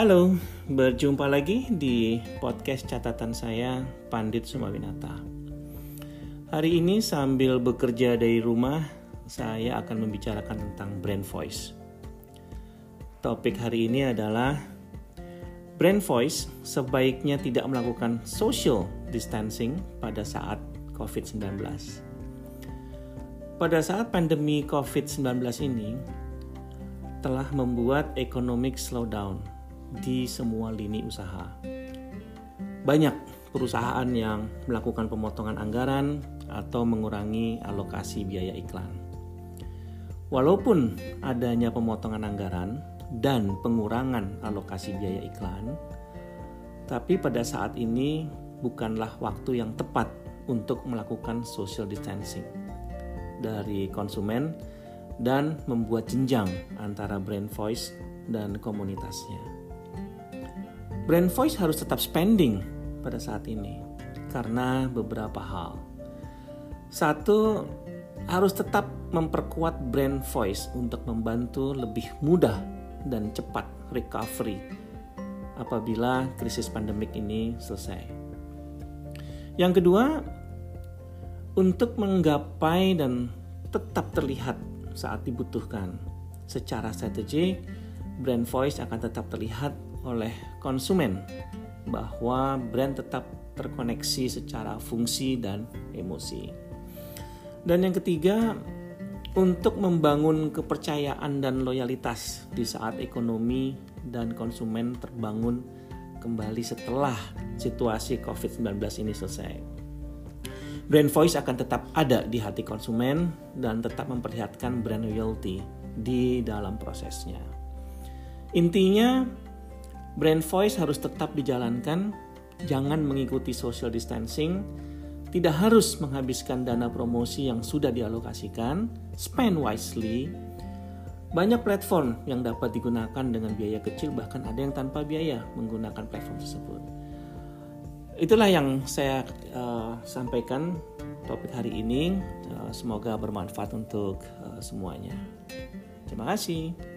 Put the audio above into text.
Halo, berjumpa lagi di podcast catatan saya, Pandit Sumawinata. Hari ini sambil bekerja dari rumah, saya akan membicarakan tentang brand voice. Topik hari ini adalah brand voice sebaiknya tidak melakukan social distancing pada saat COVID-19. Pada saat pandemi COVID-19 ini, telah membuat economic slowdown di semua lini usaha. Banyak perusahaan yang melakukan pemotongan anggaran atau mengurangi alokasi biaya iklan. Walaupun adanya pemotongan anggaran dan pengurangan alokasi biaya iklan, tapi pada saat ini bukanlah waktu yang tepat untuk melakukan social distancing dari konsumen dan membuat jenjang antara brand voice dan komunitasnya. Brand voice harus tetap spending pada saat ini karena beberapa hal. Satu, harus tetap memperkuat brand voice untuk membantu lebih mudah dan cepat recovery apabila krisis pandemik ini selesai. Yang kedua, untuk menggapai dan tetap terlihat saat dibutuhkan secara strategik, brand voice akan tetap terlihat oleh konsumen bahwa brand tetap terkoneksi secara fungsi dan emosi. Dan yang ketiga, untuk membangun kepercayaan dan loyalitas di saat ekonomi dan konsumen terbangun kembali setelah situasi COVID-19 ini selesai. Brand voice akan tetap ada di hati konsumen dan tetap memperlihatkan brand loyalty di dalam prosesnya. Intinya, Brand voice harus tetap dijalankan, jangan mengikuti social distancing, tidak harus menghabiskan dana promosi yang sudah dialokasikan, spend wisely. Banyak platform yang dapat digunakan dengan biaya kecil, bahkan ada yang tanpa biaya menggunakan platform tersebut. Itulah yang saya uh, sampaikan topik hari ini. Uh, semoga bermanfaat untuk uh, semuanya. Terima kasih.